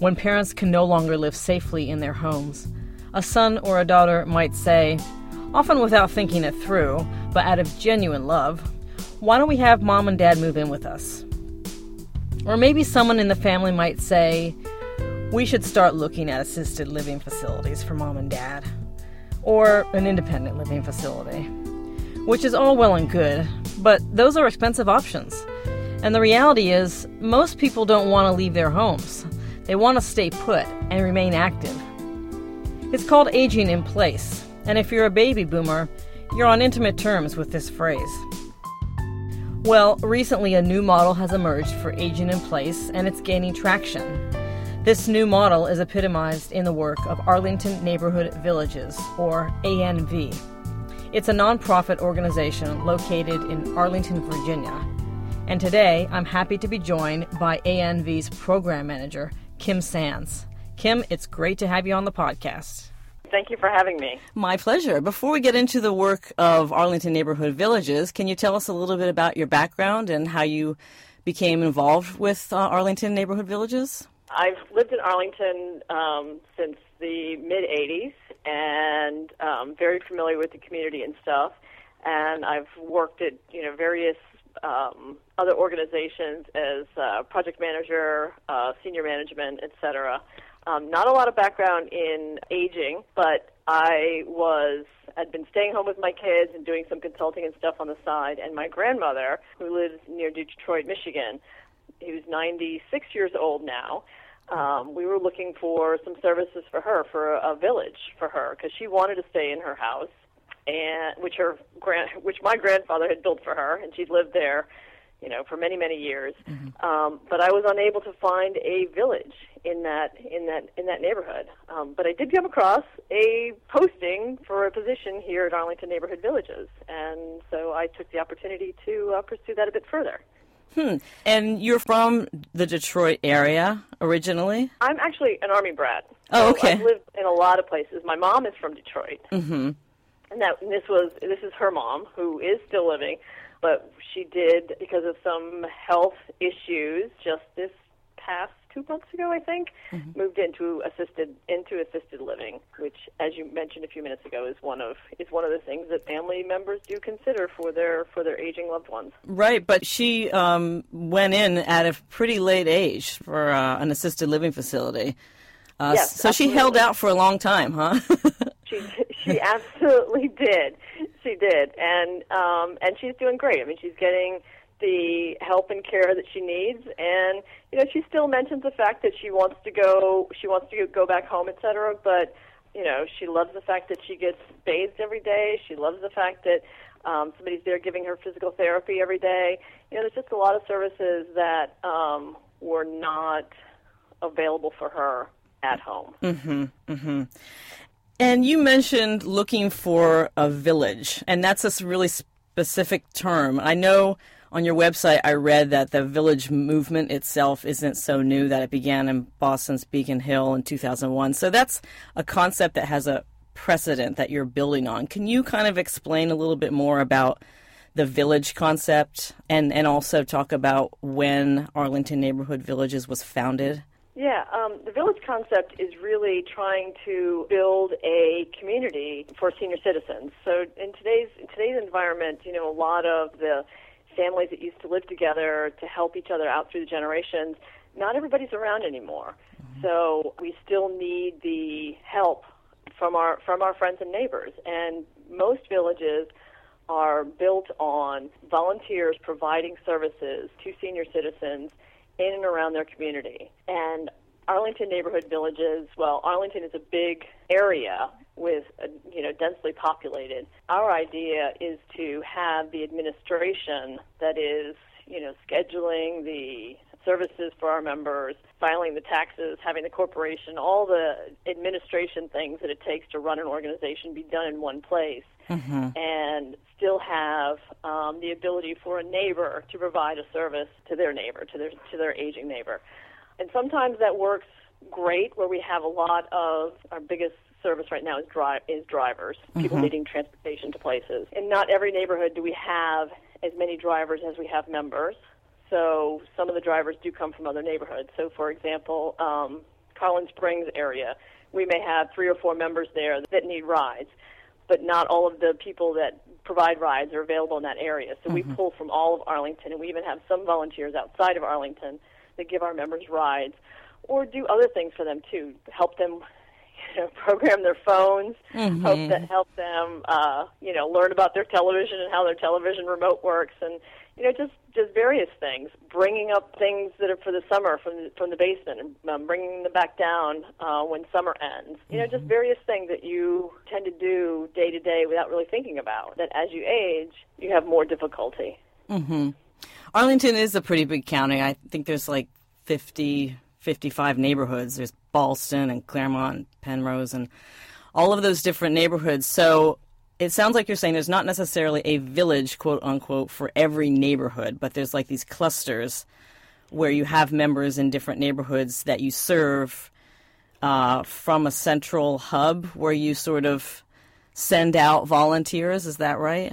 when parents can no longer live safely in their homes. A son or a daughter might say, often without thinking it through, but out of genuine love, Why don't we have mom and dad move in with us? Or maybe someone in the family might say, We should start looking at assisted living facilities for mom and dad, or an independent living facility. Which is all well and good, but those are expensive options. And the reality is, most people don't want to leave their homes. They want to stay put and remain active. It's called aging in place, and if you're a baby boomer, you're on intimate terms with this phrase. Well, recently a new model has emerged for aging in place, and it's gaining traction. This new model is epitomized in the work of Arlington Neighborhood Villages, or ANV. It's a nonprofit organization located in Arlington, Virginia. And today, I'm happy to be joined by ANV's program manager, Kim Sanz. Kim, it's great to have you on the podcast. Thank you for having me. My pleasure. Before we get into the work of Arlington Neighborhood Villages, can you tell us a little bit about your background and how you became involved with uh, Arlington Neighborhood Villages? I've lived in Arlington um, since the mid 80s and um, very familiar with the community and stuff. And I've worked at you know various um, other organizations as uh, project manager, uh, senior management, etc. Um, not a lot of background in aging, but I was had been staying home with my kids and doing some consulting and stuff on the side. And my grandmother, who lives near Detroit, Michigan, who's 96 years old now. Um, we were looking for some services for her, for a, a village for her, because she wanted to stay in her house and which her grand which my grandfather had built for her, and she'd lived there, you know, for many many years. Mm-hmm. Um, but I was unable to find a village in that in that in that neighborhood. Um, but I did come across a posting for a position here at Arlington Neighborhood Villages, and so I took the opportunity to uh, pursue that a bit further. Hmm. And you're from the Detroit area originally? I'm actually an Army brat. Oh, okay. So I've lived in a lot of places. My mom is from Detroit. Mm-hmm and that this was this is her mom who is still living, but she did because of some health issues just this past two months ago, I think, mm-hmm. moved into assisted into assisted living, which, as you mentioned a few minutes ago, is one of is one of the things that family members do consider for their for their aging loved ones. Right, but she um, went in at a pretty late age for uh, an assisted living facility. Uh, yes, so absolutely. she held out for a long time, huh? she she absolutely did. She did, and um, and she's doing great. I mean, she's getting the help and care that she needs, and you know, she still mentions the fact that she wants to go, she wants to go back home, etc. But you know, she loves the fact that she gets bathed every day. She loves the fact that um, somebody's there giving her physical therapy every day. You know, there's just a lot of services that um, were not available for her at home. Mm-hmm. Mm-hmm. And you mentioned looking for a village, and that's a really specific term. I know on your website I read that the village movement itself isn't so new, that it began in Boston's Beacon Hill in 2001. So that's a concept that has a precedent that you're building on. Can you kind of explain a little bit more about the village concept and, and also talk about when Arlington Neighborhood Villages was founded? Yeah, um, the village concept is really trying to build a community for senior citizens. So in today's in today's environment, you know, a lot of the families that used to live together to help each other out through the generations, not everybody's around anymore. Mm-hmm. So we still need the help from our from our friends and neighbors. And most villages are built on volunteers providing services to senior citizens in and around their community. And Arlington neighborhood villages, well, Arlington is a big area with, uh, you know, densely populated. Our idea is to have the administration that is, you know, scheduling the services for our members, filing the taxes, having the corporation, all the administration things that it takes to run an organization be done in one place. Mm-hmm. And still have um, the ability for a neighbor to provide a service to their neighbor, to their to their aging neighbor. And sometimes that works great, where we have a lot of our biggest service right now is drive is drivers, people mm-hmm. needing transportation to places. In not every neighborhood do we have as many drivers as we have members. So some of the drivers do come from other neighborhoods. So, for example, um, Carlin Springs area, we may have three or four members there that need rides, but not all of the people that provide rides are available in that area. So mm-hmm. we pull from all of Arlington, and we even have some volunteers outside of Arlington that give our members rides or do other things for them too, help them you know, program their phones, mm-hmm. help that help them, uh, you know, learn about their television and how their television remote works, and you know, just just various things. Bringing up things that are for the summer from the, from the basement, and um, bringing them back down uh, when summer ends. You know, mm-hmm. just various things that you tend to do day to day without really thinking about. That as you age, you have more difficulty. Mm-hmm. Arlington is a pretty big county. I think there's like 50, 55 neighborhoods. There's Ballston and Claremont, and Penrose, and all of those different neighborhoods. So it sounds like you're saying there's not necessarily a village, quote unquote, for every neighborhood, but there's like these clusters where you have members in different neighborhoods that you serve uh, from a central hub where you sort of send out volunteers. Is that right?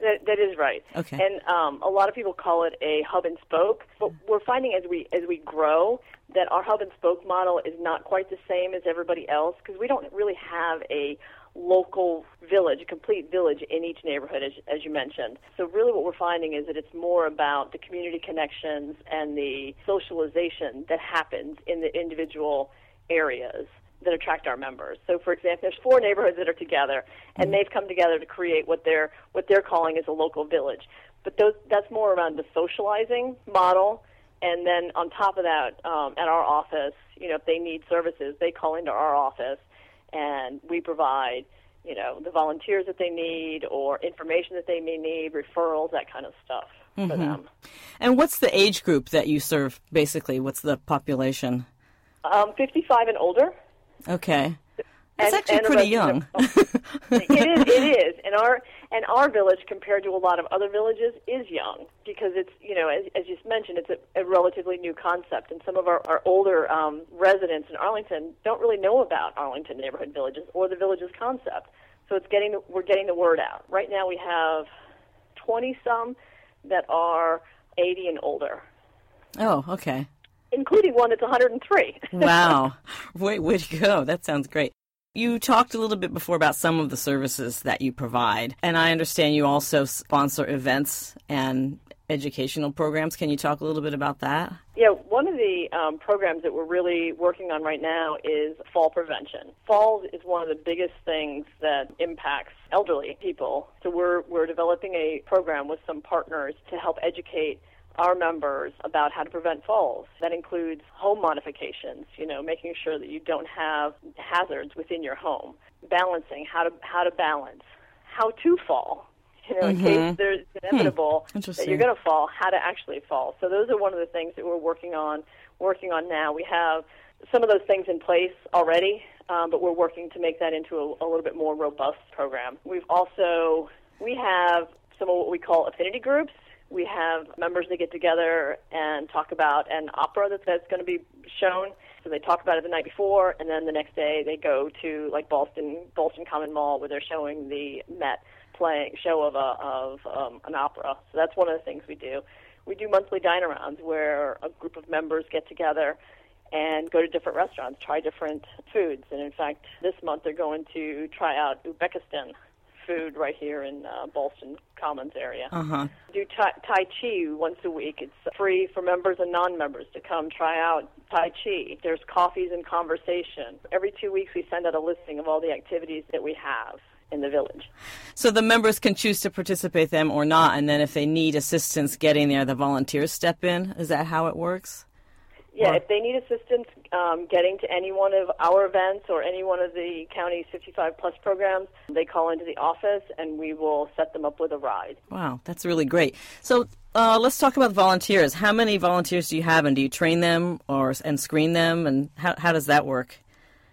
That, that is right. Okay. And um, a lot of people call it a hub and spoke, but we're finding as we as we grow that our hub and spoke model is not quite the same as everybody else because we don't really have a local village, a complete village in each neighborhood, as, as you mentioned. So, really, what we're finding is that it's more about the community connections and the socialization that happens in the individual areas that attract our members. So, for example, there's four neighborhoods that are together, and mm-hmm. they've come together to create what they're what they're calling as a local village. But those, that's more around the socializing model. And then on top of that, um, at our office, you know, if they need services, they call into our office, and we provide, you know, the volunteers that they need or information that they may need, referrals, that kind of stuff mm-hmm. for them. And what's the age group that you serve? Basically, what's the population? Um, 55 and older. Okay. That's and, actually and pretty young. it is. It is. And our and our village, compared to a lot of other villages, is young because it's you know as, as you just mentioned, it's a, a relatively new concept, and some of our, our older um, residents in Arlington don't really know about Arlington neighborhood villages or the villages concept. So it's getting we're getting the word out. Right now, we have twenty some that are eighty and older. Oh, okay including one that's 103. wow. Way, way to go. That sounds great. You talked a little bit before about some of the services that you provide, and I understand you also sponsor events and educational programs. Can you talk a little bit about that? Yeah, one of the um, programs that we're really working on right now is fall prevention. Falls is one of the biggest things that impacts elderly people. So we're we're developing a program with some partners to help educate our members about how to prevent falls. That includes home modifications, you know, making sure that you don't have hazards within your home, balancing how to how to balance, how to fall. You know, mm-hmm. in case there's inevitable hmm. that you're going to fall, how to actually fall. So those are one of the things that we're working on working on now. We have some of those things in place already, um, but we're working to make that into a, a little bit more robust program. We've also we have some of what we call affinity groups we have members that get together and talk about an opera that, that's going to be shown. So they talk about it the night before, and then the next day they go to like Ballston, Ballston Common Mall, where they're showing the Met playing show of a of um, an opera. So that's one of the things we do. We do monthly dine arounds where a group of members get together and go to different restaurants, try different foods. And in fact, this month they're going to try out Uzbekistan food right here in uh, Ballston Commons area. Uh-huh. Do tai, tai Chi once a week. It's free for members and non-members to come try out Tai Chi. There's coffees and conversation. Every two weeks we send out a listing of all the activities that we have. in the village. So the members can choose to participate them or not, and then if they need assistance getting there, the volunteers step in. Is that how it works? Yeah, if they need assistance um, getting to any one of our events or any one of the county's 55 plus programs, they call into the office and we will set them up with a ride. Wow, that's really great. So uh, let's talk about volunteers. How many volunteers do you have, and do you train them or and screen them, and how how does that work?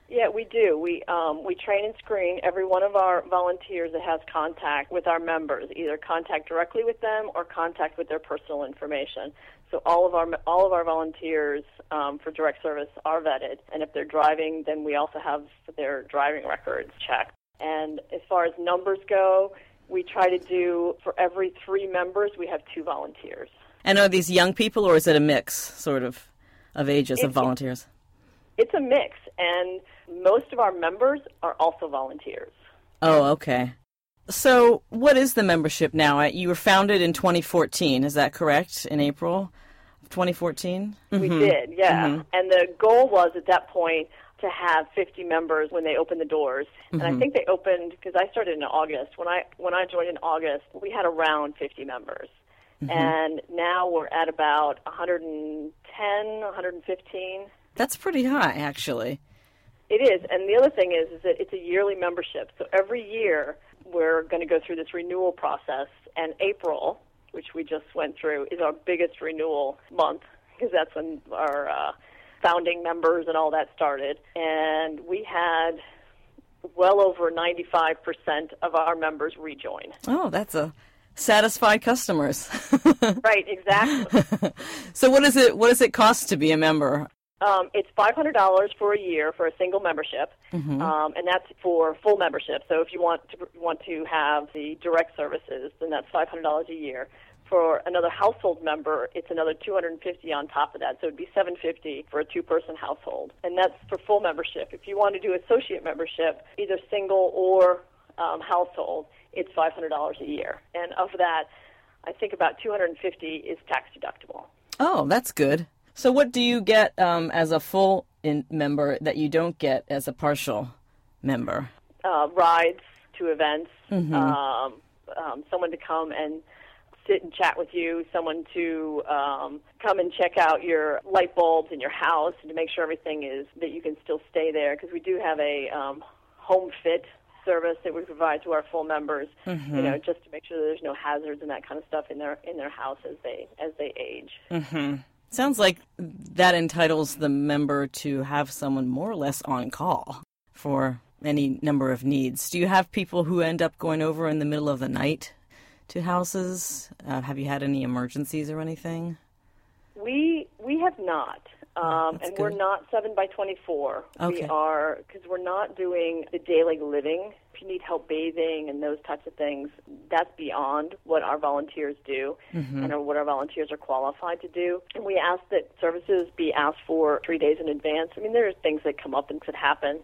Yeah, we do. We um, we train and screen every one of our volunteers that has contact with our members, either contact directly with them or contact with their personal information. So all of our all of our volunteers um, for direct service are vetted, and if they're driving, then we also have their driving records checked. And as far as numbers go, we try to do for every three members, we have two volunteers. And are these young people, or is it a mix, sort of, of ages it's, of volunteers? It's a mix, and most of our members are also volunteers. Oh, okay. So, what is the membership now? You were founded in 2014, is that correct? In April of 2014? We mm-hmm. did, yeah. Mm-hmm. And the goal was at that point to have 50 members when they opened the doors. Mm-hmm. And I mm-hmm. think they opened because I started in August. When I when I joined in August, we had around 50 members. Mm-hmm. And now we're at about 110, 115. That's pretty high, actually. It is, and the other thing is, is that it's a yearly membership. So every year we're going to go through this renewal process, and April, which we just went through, is our biggest renewal month because that's when our uh, founding members and all that started. And we had well over 95% of our members rejoin. Oh, that's a satisfied customers. right, exactly. so what is it what does it cost to be a member? Um, it's five hundred dollars for a year for a single membership, mm-hmm. um, and that's for full membership. So if you want to want to have the direct services, then that's five hundred dollars a year. For another household member, it's another two hundred and fifty on top of that. So it'd be seven fifty for a two-person household, and that's for full membership. If you want to do associate membership, either single or um, household, it's five hundred dollars a year, and of that, I think about two hundred and fifty is tax deductible. Oh, that's good. So, what do you get um, as a full in- member that you don't get as a partial member? Uh, rides to events, mm-hmm. um, um, someone to come and sit and chat with you, someone to um, come and check out your light bulbs in your house and to make sure everything is that you can still stay there because we do have a um, home fit service that we provide to our full members, mm-hmm. you know, just to make sure that there's no hazards and that kind of stuff in their in their house as they as they age. Mm-hmm. Sounds like that entitles the member to have someone more or less on call for any number of needs. Do you have people who end up going over in the middle of the night to houses? Uh, have you had any emergencies or anything? We we have not. Um, and good. we're not 7 by 24. Okay. We are, because we're not doing the daily living. If you need help bathing and those types of things, that's beyond what our volunteers do mm-hmm. and what our volunteers are qualified to do. And we ask that services be asked for three days in advance. I mean, there are things that come up and could happen.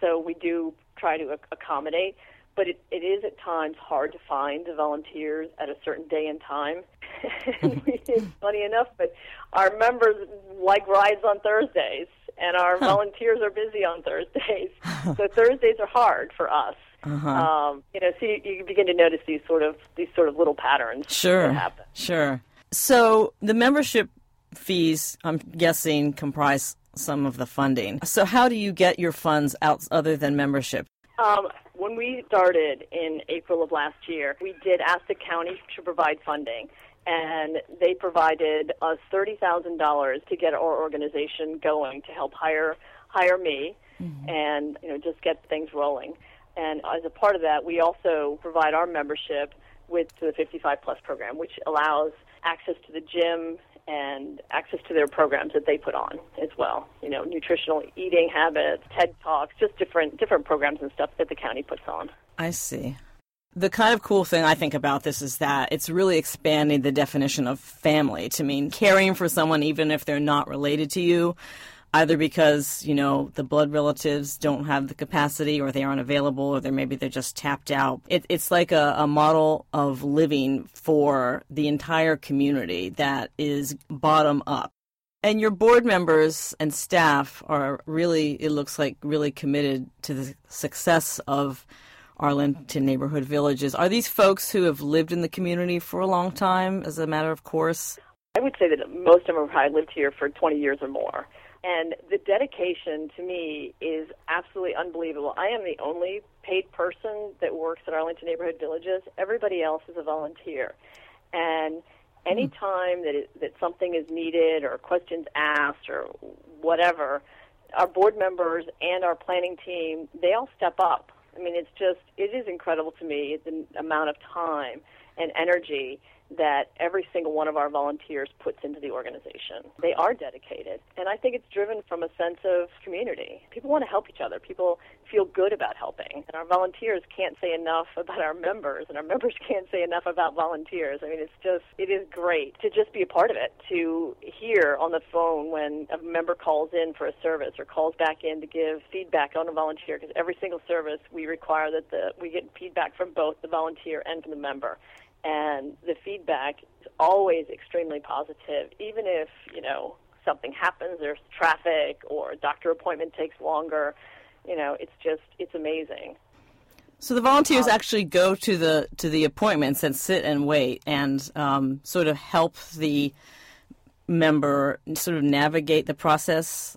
So we do try to accommodate but it, it is at times hard to find the volunteers at a certain day and time. it's funny enough, but our members like rides on Thursdays, and our volunteers are busy on Thursdays. so Thursdays are hard for us. Uh-huh. Um, you know, so you, you begin to notice these sort of these sort of little patterns. Sure, sure. So the membership fees, I'm guessing, comprise some of the funding. So how do you get your funds out other than membership? Um, when we started in April of last year, we did ask the county to provide funding and they provided us thirty thousand dollars to get our organization going to help hire hire me mm-hmm. and you know just get things rolling. And as a part of that, we also provide our membership with the 55 plus program, which allows access to the gym and access to their programs that they put on as well. You know, nutritional eating habits, TED Talks, just different different programs and stuff that the county puts on. I see. The kind of cool thing I think about this is that it's really expanding the definition of family to mean caring for someone even if they're not related to you either because you know the blood relatives don't have the capacity or they aren't available or they're maybe they're just tapped out it, it's like a, a, model of living for the entire community that is bottom up and your board members and staff are really it looks like really committed to the success of Arlington Neighborhood Villages. Are these folks who have lived in the community for a long time, as a matter of course? I would say that most of them have lived here for 20 years or more. And the dedication to me is absolutely unbelievable. I am the only paid person that works at Arlington Neighborhood Villages. Everybody else is a volunteer. And any hmm. time that it, that something is needed or questions asked or whatever, our board members and our planning team they all step up. I mean, it's just it is incredible to me the amount of time and energy that every single one of our volunteers puts into the organization. They are dedicated, and I think it's driven from a sense of community. People want to help each other. People feel good about helping, and our volunteers can't say enough about our members, and our members can't say enough about volunteers. I mean, it's just it is great to just be a part of it. To hear on the phone when a member calls in for a service or calls back in to give feedback on a volunteer, because every single service we require that the we get feedback from both the volunteer and from the member and the feedback is always extremely positive, even if you know something happens, there's traffic or a doctor appointment takes longer. You know, it's just it's amazing. So the volunteers um, actually go to the to the appointments and sit and wait and um, sort of help the member sort of navigate the process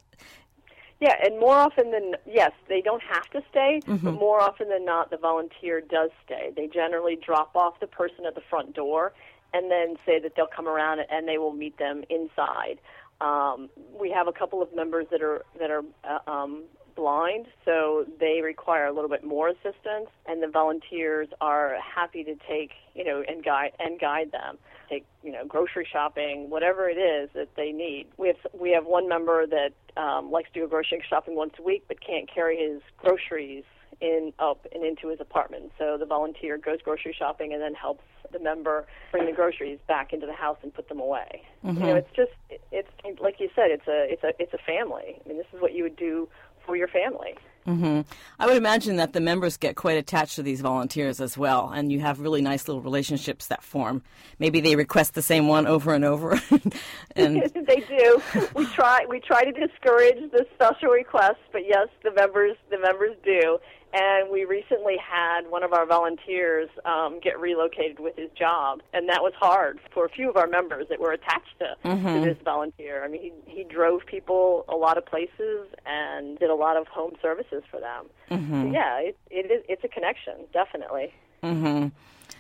yeah, and more often than yes, they don't have to stay, mm-hmm. but more often than not, the volunteer does stay. They generally drop off the person at the front door, and then say that they'll come around and they will meet them inside. Um, we have a couple of members that are that are uh, um, blind, so they require a little bit more assistance, and the volunteers are happy to take, you know, and guide and guide them. Take, you know, grocery shopping, whatever it is that they need. We have we have one member that um, likes to go grocery shopping once a week, but can't carry his groceries in up and into his apartment. So the volunteer goes grocery shopping and then helps the member bring the groceries back into the house and put them away. Mm-hmm. You know, it's just it's like you said, it's a it's a it's a family. I mean, this is what you would do for your family. Mm-hmm. I would imagine that the members get quite attached to these volunteers as well, and you have really nice little relationships that form. Maybe they request the same one over and over. and they do. We try we try to discourage the special requests, but yes, the members the members do, and we recently had one of our volunteers um, get relocated with his job, and that was hard for a few of our members that were attached to, mm-hmm. to this volunteer. I mean, he he drove people a lot of places and did a lot of home services for them. Mm-hmm. So yeah, it, it is it's a connection, definitely. Mm-hmm.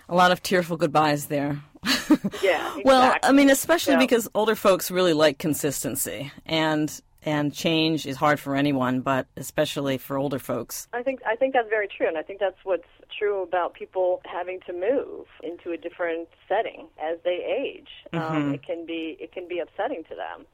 A lot of tearful goodbyes there. yeah. Exactly. Well, I mean, especially yeah. because older folks really like consistency, and and change is hard for anyone, but especially for older folks. I think I think that's very true, and I think that's what's true about people having to move into a different setting as they age. Um, mm-hmm. Um, it can be it can be upsetting to them.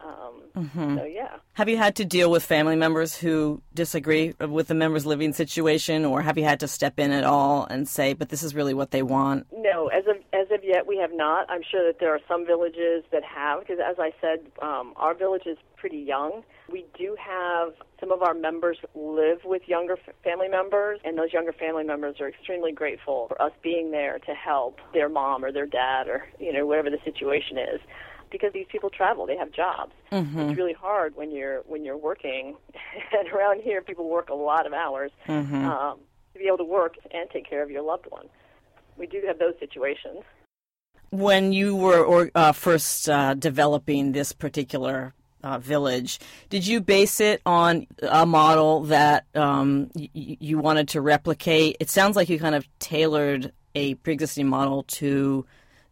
Um, mm-hmm. So yeah. Have you had to deal with family members who disagree with the member's living situation, or have you had to step in at all and say, "But this is really what they want"? No, as of as of yet, we have not. I'm sure that there are some villages that have, because as I said, um, our village is pretty young. We do have some of our members live with younger f- family members, and those younger family members are extremely grateful for us being there to help their mom or their dad or you know whatever the situation is because these people travel they have jobs mm-hmm. it's really hard when you're when you're working and around here people work a lot of hours mm-hmm. um, to be able to work and take care of your loved one we do have those situations when you were or, uh, first uh, developing this particular uh, village. Did you base it on a model that um, y- you wanted to replicate? It sounds like you kind of tailored a pre-existing model to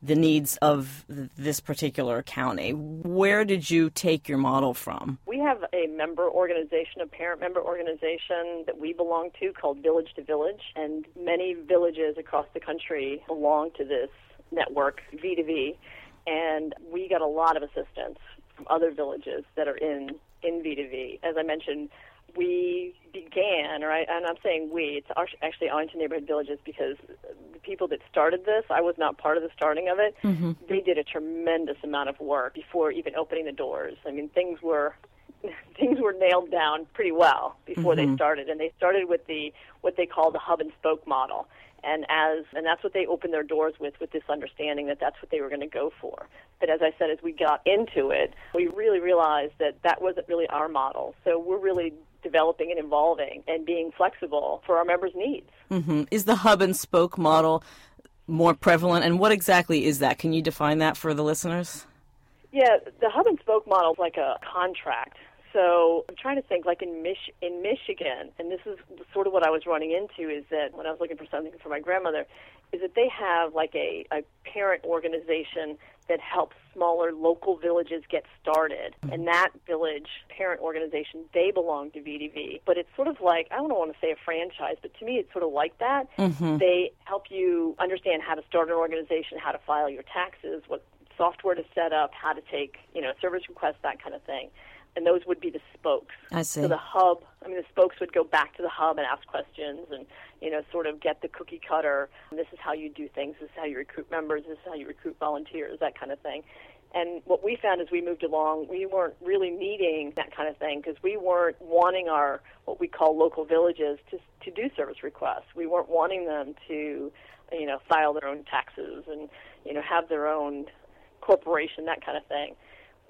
the needs of this particular county. Where did you take your model from? We have a member organization, a parent member organization that we belong to called Village to Village, and many villages across the country belong to this network, V2V, and we got a lot of assistance from other villages that are in, in V2V. As I mentioned, we began, or I, and I'm saying we, it's actually Arlington Neighborhood Villages because the people that started this, I was not part of the starting of it. Mm-hmm. They did a tremendous amount of work before even opening the doors. I mean, things were things were nailed down pretty well before mm-hmm. they started, and they started with the what they call the hub and spoke model and as and that's what they opened their doors with with this understanding that that's what they were going to go for but as i said as we got into it we really realized that that wasn't really our model so we're really developing and evolving and being flexible for our members' needs. Mm-hmm. Is the hub and spoke model more prevalent, and what exactly is that? Can you define that for the listeners? Yeah, the hub and spoke model is like a contract. So I'm trying to think, like in Mich- in Michigan, and this is sort of what I was running into is that when I was looking for something for my grandmother, is that they have like a, a parent organization that helps smaller local villages get started. Mm-hmm. And that village parent organization, they belong to V2V. But it's sort of like, I don't want to say a franchise, but to me it's sort of like that. Mm-hmm. They help you understand how to start an organization, how to file your taxes, what software to set up, how to take, you know, service requests, that kind of thing and those would be the spokes. I see. So the hub, the spokes would go back to the hub and ask questions and, you know, sort of get the cookie cutter. This is how you do things. This is how you recruit members. This is how you recruit volunteers, that kind of thing. And what we found as we moved along, we weren't really needing that kind of thing because we weren't wanting our, what we call local villages to, to do service requests. We weren't wanting them to, you know, file their own taxes and, you know, have their own corporation, that kind of thing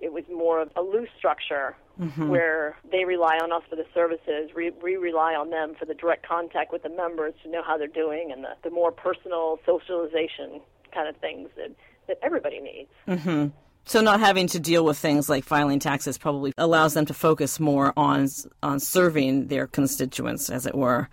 it was more of a loose structure mm-hmm. where they rely on us for the services. We, we rely on them for the direct contact with the members to know how they're doing and the, the more personal socialization kind of things that, that everybody needs. Mm-hmm. So not having to deal with things like filing taxes probably allows them to focus more on on serving their constituents, as it were,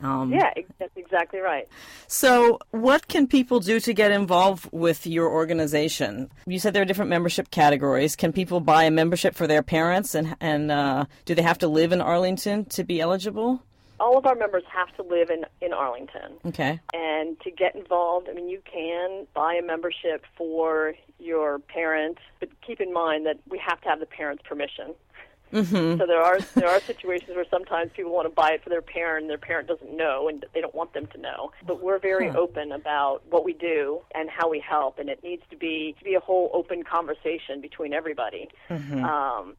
um, yeah, that's exactly right. So, what can people do to get involved with your organization? You said there are different membership categories. Can people buy a membership for their parents, and and uh, do they have to live in Arlington to be eligible? All of our members have to live in in Arlington. Okay. And to get involved, I mean, you can buy a membership for your parent, but keep in mind that we have to have the parent's permission. Mm-hmm. So there are there are situations where sometimes people want to buy it for their parent, and their parent doesn't know, and they don't want them to know. But we're very huh. open about what we do and how we help, and it needs to be to be a whole open conversation between everybody. Mm-hmm. Um,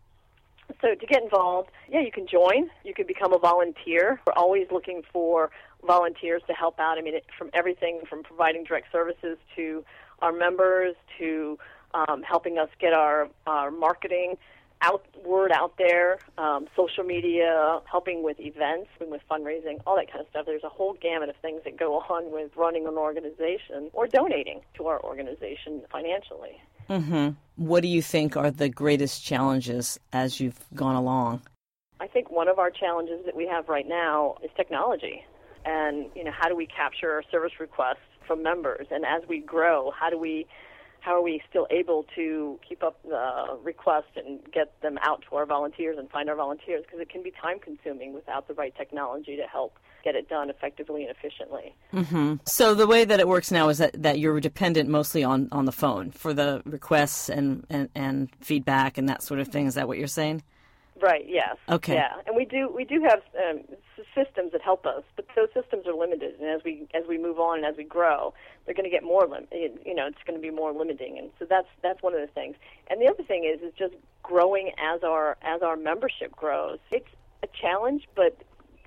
so to get involved, yeah, you can join. You can become a volunteer. We're always looking for volunteers to help out. I mean, it, from everything from providing direct services to our members to um, helping us get our, our marketing out word out there, um, social media, helping with events, with fundraising, all that kind of stuff. There's a whole gamut of things that go on with running an organization or donating to our organization financially. Mm-hmm. What do you think are the greatest challenges as you've gone along? I think one of our challenges that we have right now is technology. And, you know, how do we capture our service requests from members? And as we grow, how do we how are we still able to keep up the request and get them out to our volunteers and find our volunteers? Because it can be time consuming without the right technology to help get it done effectively and efficiently. Mm-hmm. So the way that it works now is that, that you're dependent mostly on, on the phone for the requests and, and, and feedback and that sort of thing. Is that what you're saying? Right. Yes. Okay. Yeah, and we do we do have um, systems that help us, but those systems are limited, and as we as we move on and as we grow, they're going to get more lim- You know, it's going to be more limiting, and so that's that's one of the things. And the other thing is is just growing as our as our membership grows. It's a challenge, but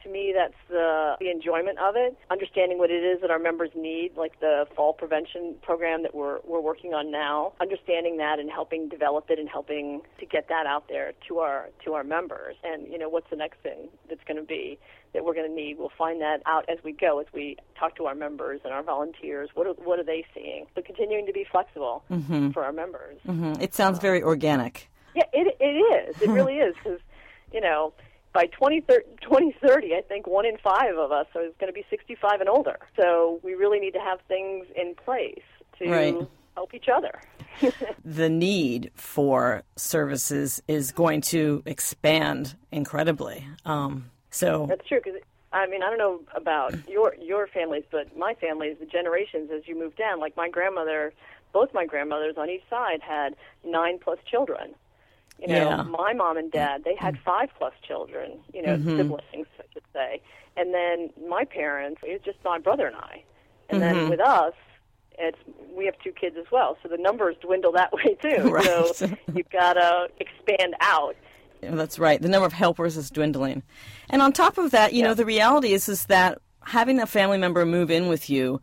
to me, that's the, the enjoyment of it. Understanding what it is that our members need, like the fall prevention program that we're we're working on now. Understanding that and helping develop it and helping to get that out there to our to our members. And you know, what's the next thing that's going to be that we're going to need? We'll find that out as we go, as we talk to our members and our volunteers. What are, what are they seeing? So continuing to be flexible mm-hmm. for our members. Mm-hmm. It sounds very organic. Yeah, it it is. It really is because you know by 2030, I think one in five of us is going to be 65 and older. So we really need to have things in place to right. help each other. the need for services is going to expand incredibly. Um, so that's true because I mean I don't know about your your families, but my families, the generations as you move down, like my grandmother, both my grandmothers on each side had nine plus children. You know, yeah. my mom and dad, they had five plus children, you know, mm-hmm. siblings, I should say. And then my parents, it was just my brother and I. And mm-hmm. then with us, it's we have two kids as well, so the numbers dwindle that way too. Right. So you've got to expand out. Yeah, that's right. The number of helpers is dwindling. And on top of that, you yeah. know, the reality is is that having a family member move in with you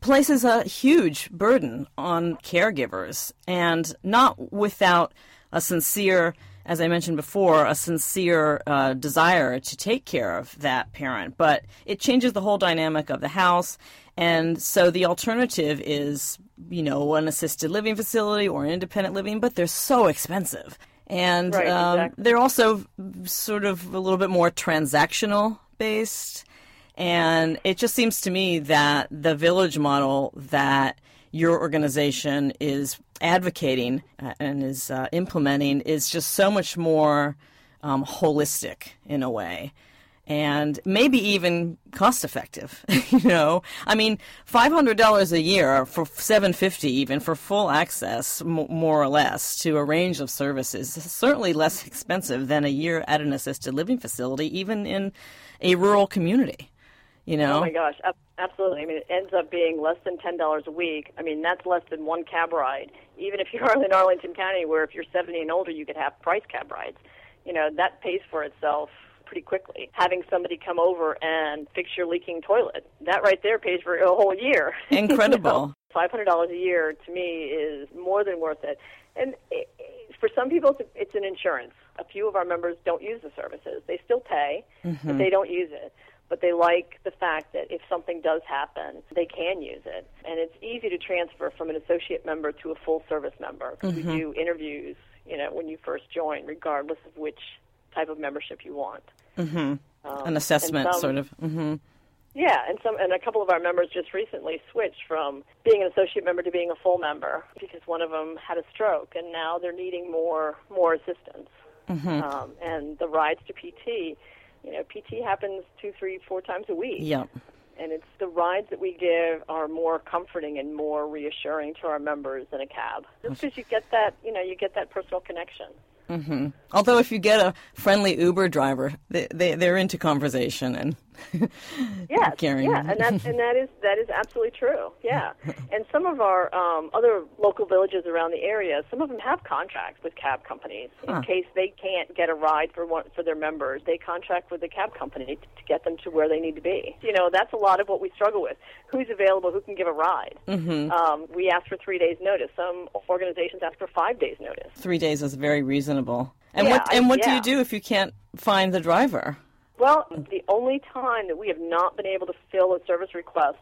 places a huge burden on caregivers and not without a sincere as I mentioned before, a sincere uh, desire to take care of that parent, but it changes the whole dynamic of the house. And so the alternative is, you know, an assisted living facility or an independent living, but they're so expensive. And Right, um, exactly. they're also sort of a little bit more transactional based. And it just seems to me that the village model that your organization is advocating uh, and is uh, implementing is just so much more um, holistic in a way and maybe even cost effective you know i mean $500 a year for 750 even for full access m- more or less to a range of services is certainly less expensive than a year at an assisted living facility even in a rural community you know Oh my gosh, absolutely. I mean, it ends up being less than ten dollars a week. I mean, that's less than one cab ride. Even if you're in Arlington County, where if you're 70 and older, you could have price cab rides. You know, that pays for itself pretty quickly. Having somebody come over and fix your leaking toilet, that right there pays for a whole year. Incredible. Five hundred dollars a year to me is more than worth it. And it, for some people, it's, it's an insurance. A few of our members don't use the services; they still pay, but mm-hmm. they don't use it. But they like the fact that if something does happen, they can use it. And it's easy to transfer from an associate member to a full service member. 'cause We do interviews, you know, when you first join, regardless of which type of membership you want. Um, an assessment some- sort of hmm yeah, and some and a couple of our members just recently switched from being an associate member to being a full member because one of them had a stroke, and now they're needing more more assistance. Um, and the rides to PT, you know, PT happens two, three, four times a week, yep and it's the rides that we give are more comforting and more reassuring to our members than a cab, just because you get that, you know, you get that personal connection. Mm-hmm. Although if you get a friendly Uber driver, they, they they're into conversation and Yes, yeah, and that and that is that is absolutely true. Yeah, and some of our um, other local villages around the area, some of them have contracts with cab companies Huh. in case they can't get a ride for one for their members. They contract with the cab company to, to get them to where they need to be. You know, that's a lot of what we struggle with. Who's available? Who can give a ride? Mm-hmm. Um, we ask for three days' notice. Some organizations ask for five days' notice. three days is very reasonable. And Yeah, what and what do yeah. you do if you can't find the driver? Well, the only time that we have not been able to fill a service request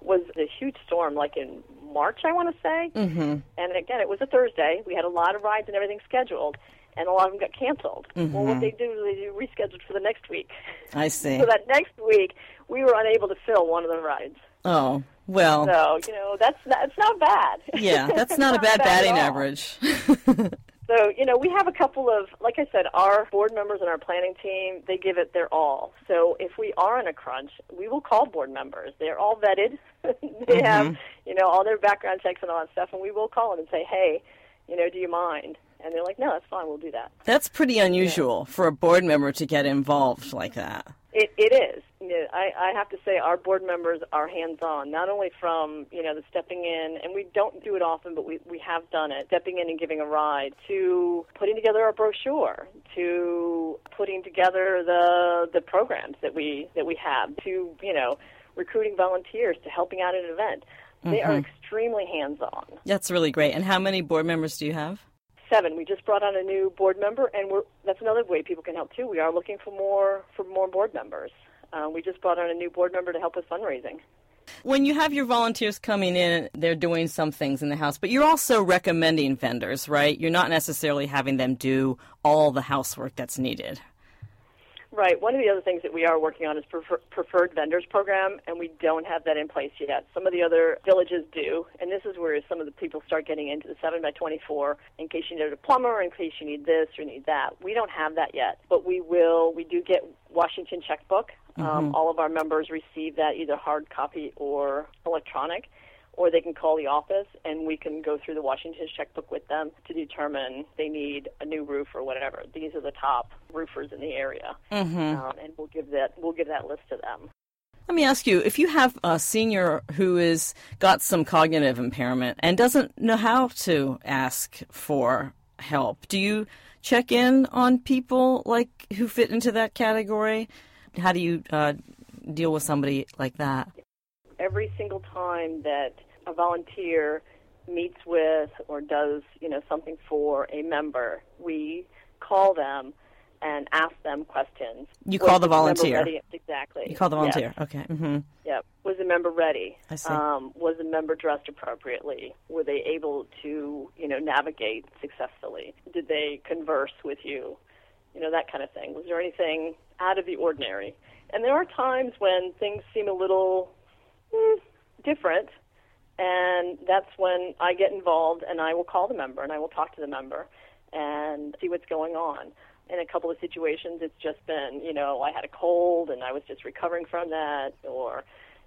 was a huge storm, like in March, I want to say. Mm-hmm. And again, it was a Thursday. We had a lot of rides and everything scheduled, and a lot of them got canceled. Well, what they do is they do rescheduled for the next week. I see. So that next week, we were unable to fill one of the rides. Oh well, So you know, that's that's not bad. yeah, that's not a It's bad batting average. So, you know, we have a couple of, like I said, our board members and our planning team, they give it their all. So if we are in a crunch, we will call board members. They're all vetted. they mm-hmm. have, you know, all their background checks and all that stuff, and we will call them and say, hey, you know, do you mind? And they're like, no, that's fine, we'll do that. That's pretty unusual for a board member to get involved like that. It, it is. You know, I, I have to say our board members are hands-on, not only from, you know, the stepping in, and we don't do it often, but we, we have done it, stepping in and giving a ride, to putting together a brochure, to putting together the, the programs that we, that we have, to, you know, recruiting volunteers, to helping out at an event. They are mm-hmm. extremely hands-on. That's really great. And how many board members do you have? Seven. We just brought on a new board member, and we're, that's another way people can help too. We are looking for more for more board members. Uh, we just brought on a new board member to help with fundraising. When you have your volunteers coming in, they're doing some things in the house, but you're also recommending vendors, right? You're not necessarily having them do all the housework that's needed. Right. One of the other things that we are working on is prefer- preferred vendors program, and we don't have that in place yet. Some of the other villages do, and this is where some of the people start getting into the seven by twenty-four. In case you need a plumber, in case you need this or need that, we don't have that yet, but we will. We do get Washington checkbook. Um, all of our members receive that either hard copy or electronic. Or they can call the office and we can go through the Washington's checkbook with them to determine they need a new roof or whatever. These are the top roofers in the area um, and we'll give that we'll give that list to them. Let me ask you, if you have a senior who is got some cognitive impairment and doesn't know how to ask for help, do you check in on people like who fit into that category? How do you uh, deal with somebody like that? Every single time that a volunteer meets with or does you know something for a member, we call them and ask them questions. You call the volunteer. Exactly. You call the Yes. volunteer. Okay. hmm Yep. Was the member ready? I see. Um, was the member dressed appropriately? Were they able to, you know, navigate successfully? Did they converse with you? You know, that kind of thing. Was there anything out of the ordinary? And there are times when things seem a little mm, different, and that's when I get involved and I will call the member and I will talk to the member and see what's going on. In a couple of situations, it's just been, you know, I had a cold and I was just recovering from that, or,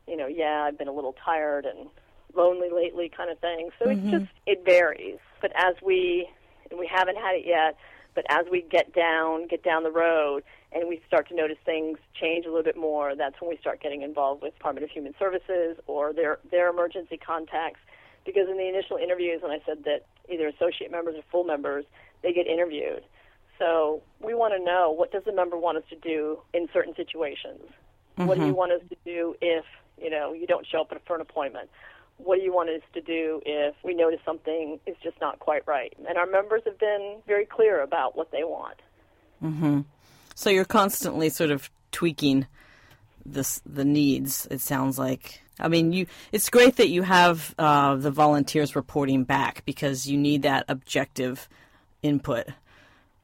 you know, yeah, I've been a little tired and lonely lately, kind of thing. So it's mm-hmm. just it varies. But as we and we haven't had it yet, but as we get down, get down the road, and we start to notice things change a little bit more, that's when we start getting involved with Department of Human Services or their their emergency contacts. Because in the initial interviews, when I said that either associate members or full members, they get interviewed. So we want to know what does the member want us to do in certain situations. What do you mm-hmm. want us to do if you know you don't show up for an appointment? What do you want us to do if we notice something is just not quite right? And our members have been very clear about what they want. Mm-hmm. So you're constantly sort of tweaking this the needs. It sounds like. I mean, you. It's great that you have uh, the volunteers reporting back because you need that objective input.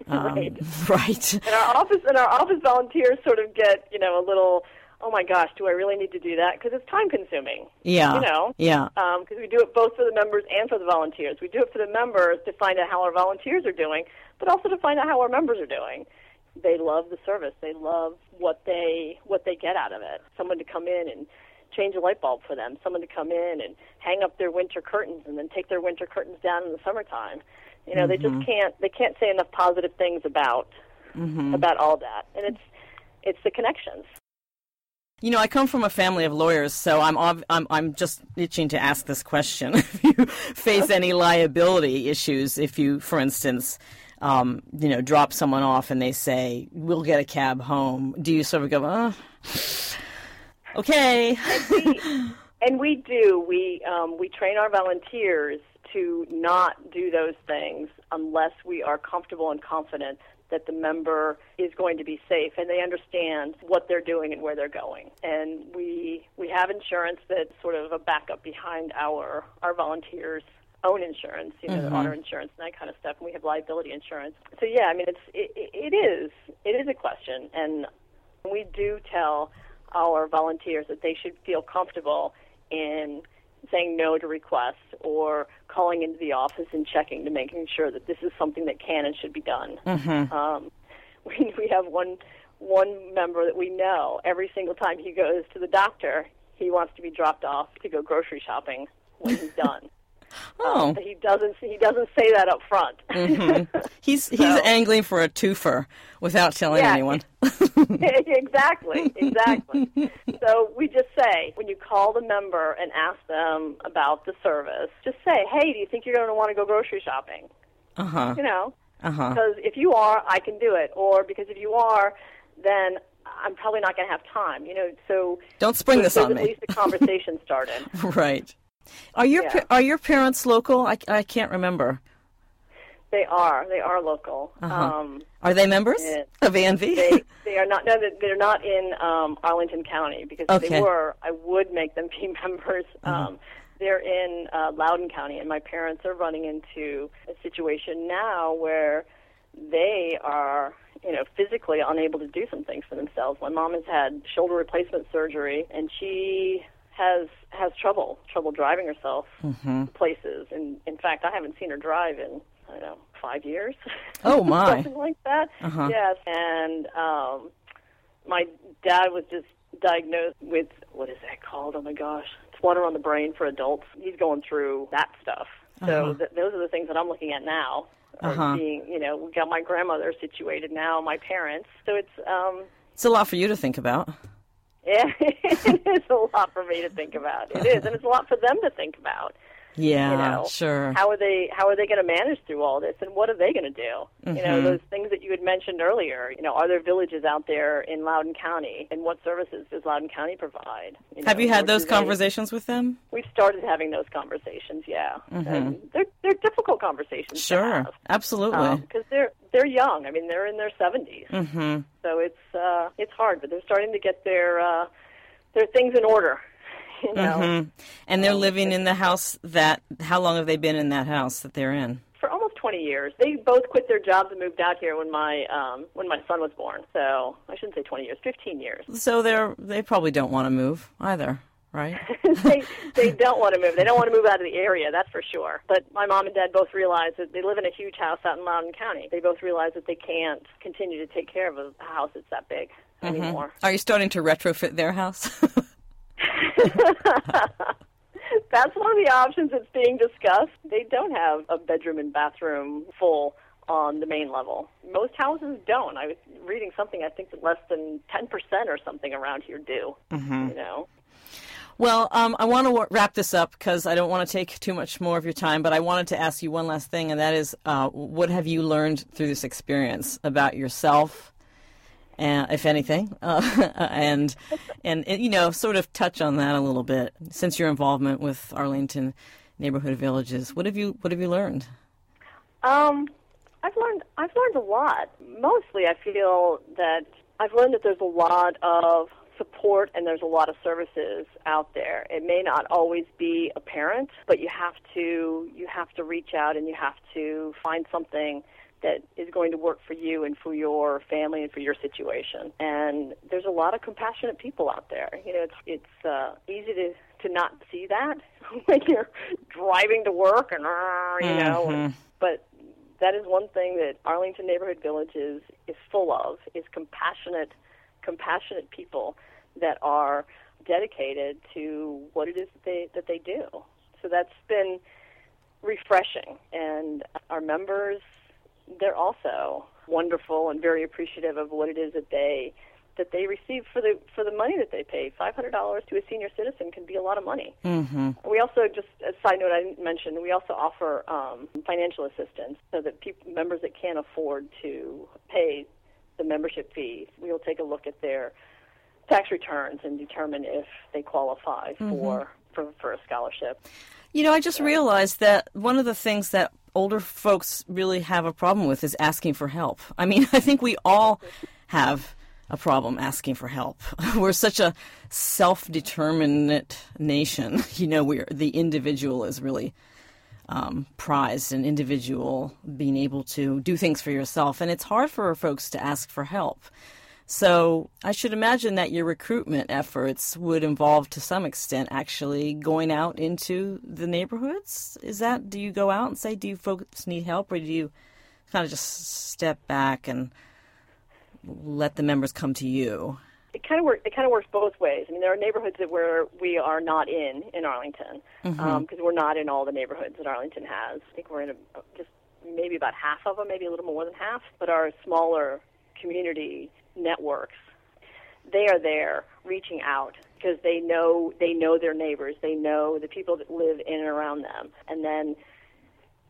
Um, Right. Right. And our office and our office volunteers sort of get you know a little, oh my gosh, do I really need to do that? Because it's time consuming. Yeah. You know. Yeah. because we do it both for the members and for the volunteers. We do it for the members to find out how our volunteers are doing, but also to find out how our members are doing. They love the service. They love what they what they get out of it. Someone to come in and change a light bulb for them. Someone to come in and hang up their winter curtains and then take their winter curtains down in the summertime. You know, they just mm-hmm. can't they can't say enough positive things about mm-hmm. about all that. And it's it's the connections. You know, I come from a family of lawyers, so I'm ob- I'm I'm just itching to ask this question. if you face any liability issues, if you, for instance, um, you know, drop someone off and they say we'll get a cab home, do you sort of go, oh, okay, And we do. We um, we train our volunteers to not do those things unless we are comfortable and confident that the member is going to be safe and they understand what they're doing and where they're going. And we we have insurance that's sort of a backup behind our our volunteers own insurance, you know, auto insurance and that kind of stuff. And we have liability insurance. So yeah, I mean, it's it, it is it is a question, and we do tell our volunteers that they should feel comfortable in saying no to requests or calling into the office and checking to making sure that this is something that can and should be done. Um, we, we have one one member that we know every single time he goes to the doctor, he wants to be dropped off to go grocery shopping when he's done. Oh, But he doesn't he doesn't say that up front. he's he's So- angling for a twofer without telling Yeah. anyone. exactly, exactly. so we just say when you call the member and ask them about the service, just say, "Hey, do you think you're going to want to go grocery shopping?" Uh huh. You know, Uh huh. because if you are, I can do it, or because if you are, then I'm probably not going to have time. You know, so Don't spring so this on at least a conversation started. Right. Are your Yeah. are your parents local? I, I can't remember. They are, they are local. Uh-huh. Um, Are they members of ANV? they they are not no they- they're not in um, Arlington County because if they were I would make them be members. Uh-huh. Um, they're in uh, Loudoun County, and my parents are running into a situation now where they are you know physically unable to do some things for themselves. My mom has had shoulder replacement surgery, and she has has trouble trouble driving herself Mm-hmm. places. And in fact, I haven't seen her drive in I don't know five years. Oh, my. something like that. Uh-huh. Yes, and um, my dad was just diagnosed with what is that called? Oh my gosh, it's water on the brain for adults. He's going through that stuff. So th- those are the things that I'm looking at now. Uh-huh. Being, you know, we got my grandmother situated now, my parents. So it's um, It's a lot for you to think about. it is a lot for me to think about. It is, and it's a lot for them to think about. Yeah, you know, sure. How are they? How are they going to manage through all this, and what are they going to do? You Mm-hmm. know, those things that you had mentioned earlier. You know, are there villages out there in Loudoun County, and what services does Loudoun County provide? Have know, you had those they- conversations with them? We've started having those conversations. Yeah, and they're they're difficult conversations. Mm-hmm. Sure, have absolutely. because they're they're young. I mean, they're in their 70s. Mm-hmm. So it's uh, it's hard, but they're starting to get their uh, their things in order. You know, Mm-hmm. And they're living in the house that. How long have they been in that house that they're in? for almost 20 years. They both quit their jobs and moved out here when my um, when my son was born. So I shouldn't say 20 years, 15 years. So they're they probably don't want to move either, right? they they don't want to move. They don't want to move out of the area, that's for sure. But my mom and dad both realize that they live in a huge house out in Loudoun County. They both realize that they can't continue to take care of a house that's that big anymore. Are you starting to retrofit their house? That's one of the options that's being discussed. They don't have a bedroom and bathroom full on the main level. Most houses don't. I was reading something. I think that less than ten percent or something around here do. You know. Well, um, I want to w- wrap this up because I don't want to take too much more of your time, but I wanted to ask you one last thing, and that is uh, what have you learned through this experience about yourself, uh, if anything, uh, and, and, you know, sort of touch on that a little bit since your involvement with Arlington Neighborhood Villages. What have you, what have you learned? Um, I've learned I've learned a lot. Mostly, I feel that I've learned that there's a lot of support and there's a lot of services out there. It may not always be apparent, but you have to you have to reach out and you have to find something that is going to work for you and for your family and for your situation. And there's a lot of compassionate people out there. You know, it's it's uh, easy to to not see that when you're driving to work and uh, you know, and, but that is one thing that Arlington Neighborhood Village is, is full of is compassionate compassionate people that are dedicated to what it is that they that they do. So that's been refreshing and our members they're also wonderful and very appreciative of what it is that they that they receive for the for the money that they pay. Five hundred dollars to a senior citizen can be a lot of money. Mm-hmm. We also just a side note I didn't mention. We also offer um, financial assistance so that people, members that can't afford to pay the membership fee, we will take a look at their tax returns and determine if they qualify for for, for a scholarship. You know, I just realized that one of the things that older folks really have a problem with is asking for help. I mean, I think we all have a problem asking for help. We're such a self-determinate nation. You know, we're the individual is really um, prized, an individual being able to do things for yourself, and it's hard for folks to ask for help. So I should imagine that your recruitment efforts would involve, to some extent, actually going out into the neighborhoods. Is that? Do you go out and say, "Do you folks need help," or do you kind of just step back and let the members come to you? It kind of work, it kind of works both ways. I mean, there are neighborhoods that where we are not in in Arlington mm-hmm. um, because we're not in all the neighborhoods that Arlington has. I think we're in a, just maybe about half of them, maybe a little more than half. But our smaller community networks, they are there reaching out because they know they know their neighbors, they know the people that live in and around them, and then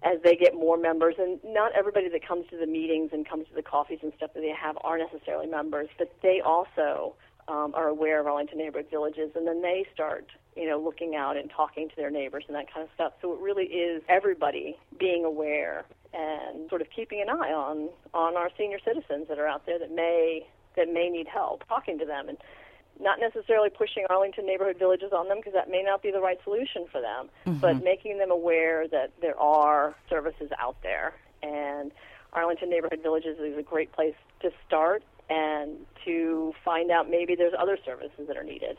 as they get more members, and not everybody that comes to the meetings and comes to the coffees and stuff that they have are necessarily members, but they also um, are aware of Arlington neighborhood villages, and then they start, you know, looking out and talking to their neighbors and that kind of stuff. So it really is everybody being aware and sort of keeping an eye on on our senior citizens that are out there that may that may need help, talking to them and not necessarily pushing Arlington neighborhood villages on them because that may not be the right solution for them, but making them aware that there are services out there. And Arlington neighborhood villages is a great place to start and to find out maybe there's other services that are needed.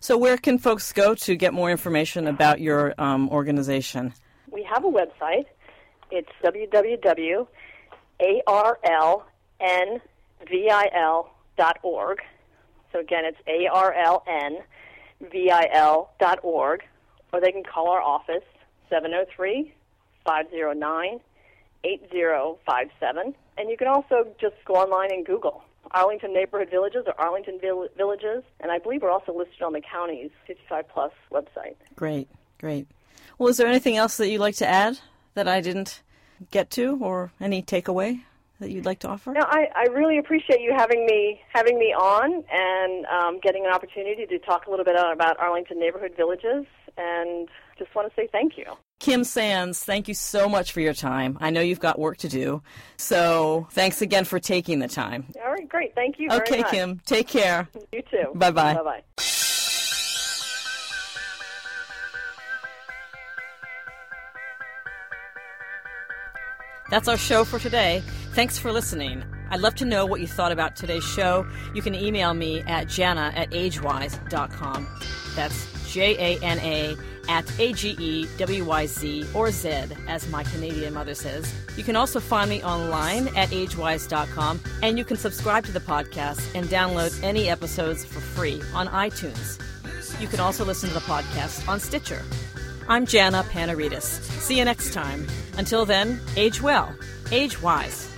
So, where can folks go to get more information about your um, organization? We have a website. It's www.arlnvil.org. So again, it's arlnvil.org, or they can call our office 703 509 8057. And you can also just go online and Google Arlington Neighborhood Villages or Arlington Vill- Villages, and I believe we're also listed on the county's 55 Plus website. Great, great. Well, is there anything else that you'd like to add that I didn't get to, or any takeaway that you'd like to offer? No, I, I really appreciate you having me having me on and um, getting an opportunity to talk a little bit about Arlington neighborhood villages and just want to say thank you. Kim Sanz, thank you so much for your time. I know you've got work to do. So thanks again for taking the time. All right, great. Thank you. okay, Kim. Take care. You too. Bye bye. Bye bye. That's our show for today. Thanks for listening. I'd love to know what you thought about today's show. You can email me at jana at agewyz.com. That's J A N A at A G E W Y Z or Z, as my Canadian mother says. You can also find me online at agewyz.com, and you can subscribe to the podcast and download any episodes for free on iTunes. You can also listen to the podcast on Stitcher. I'm Jana Panarites. See you next time. Until then, age well, age wise.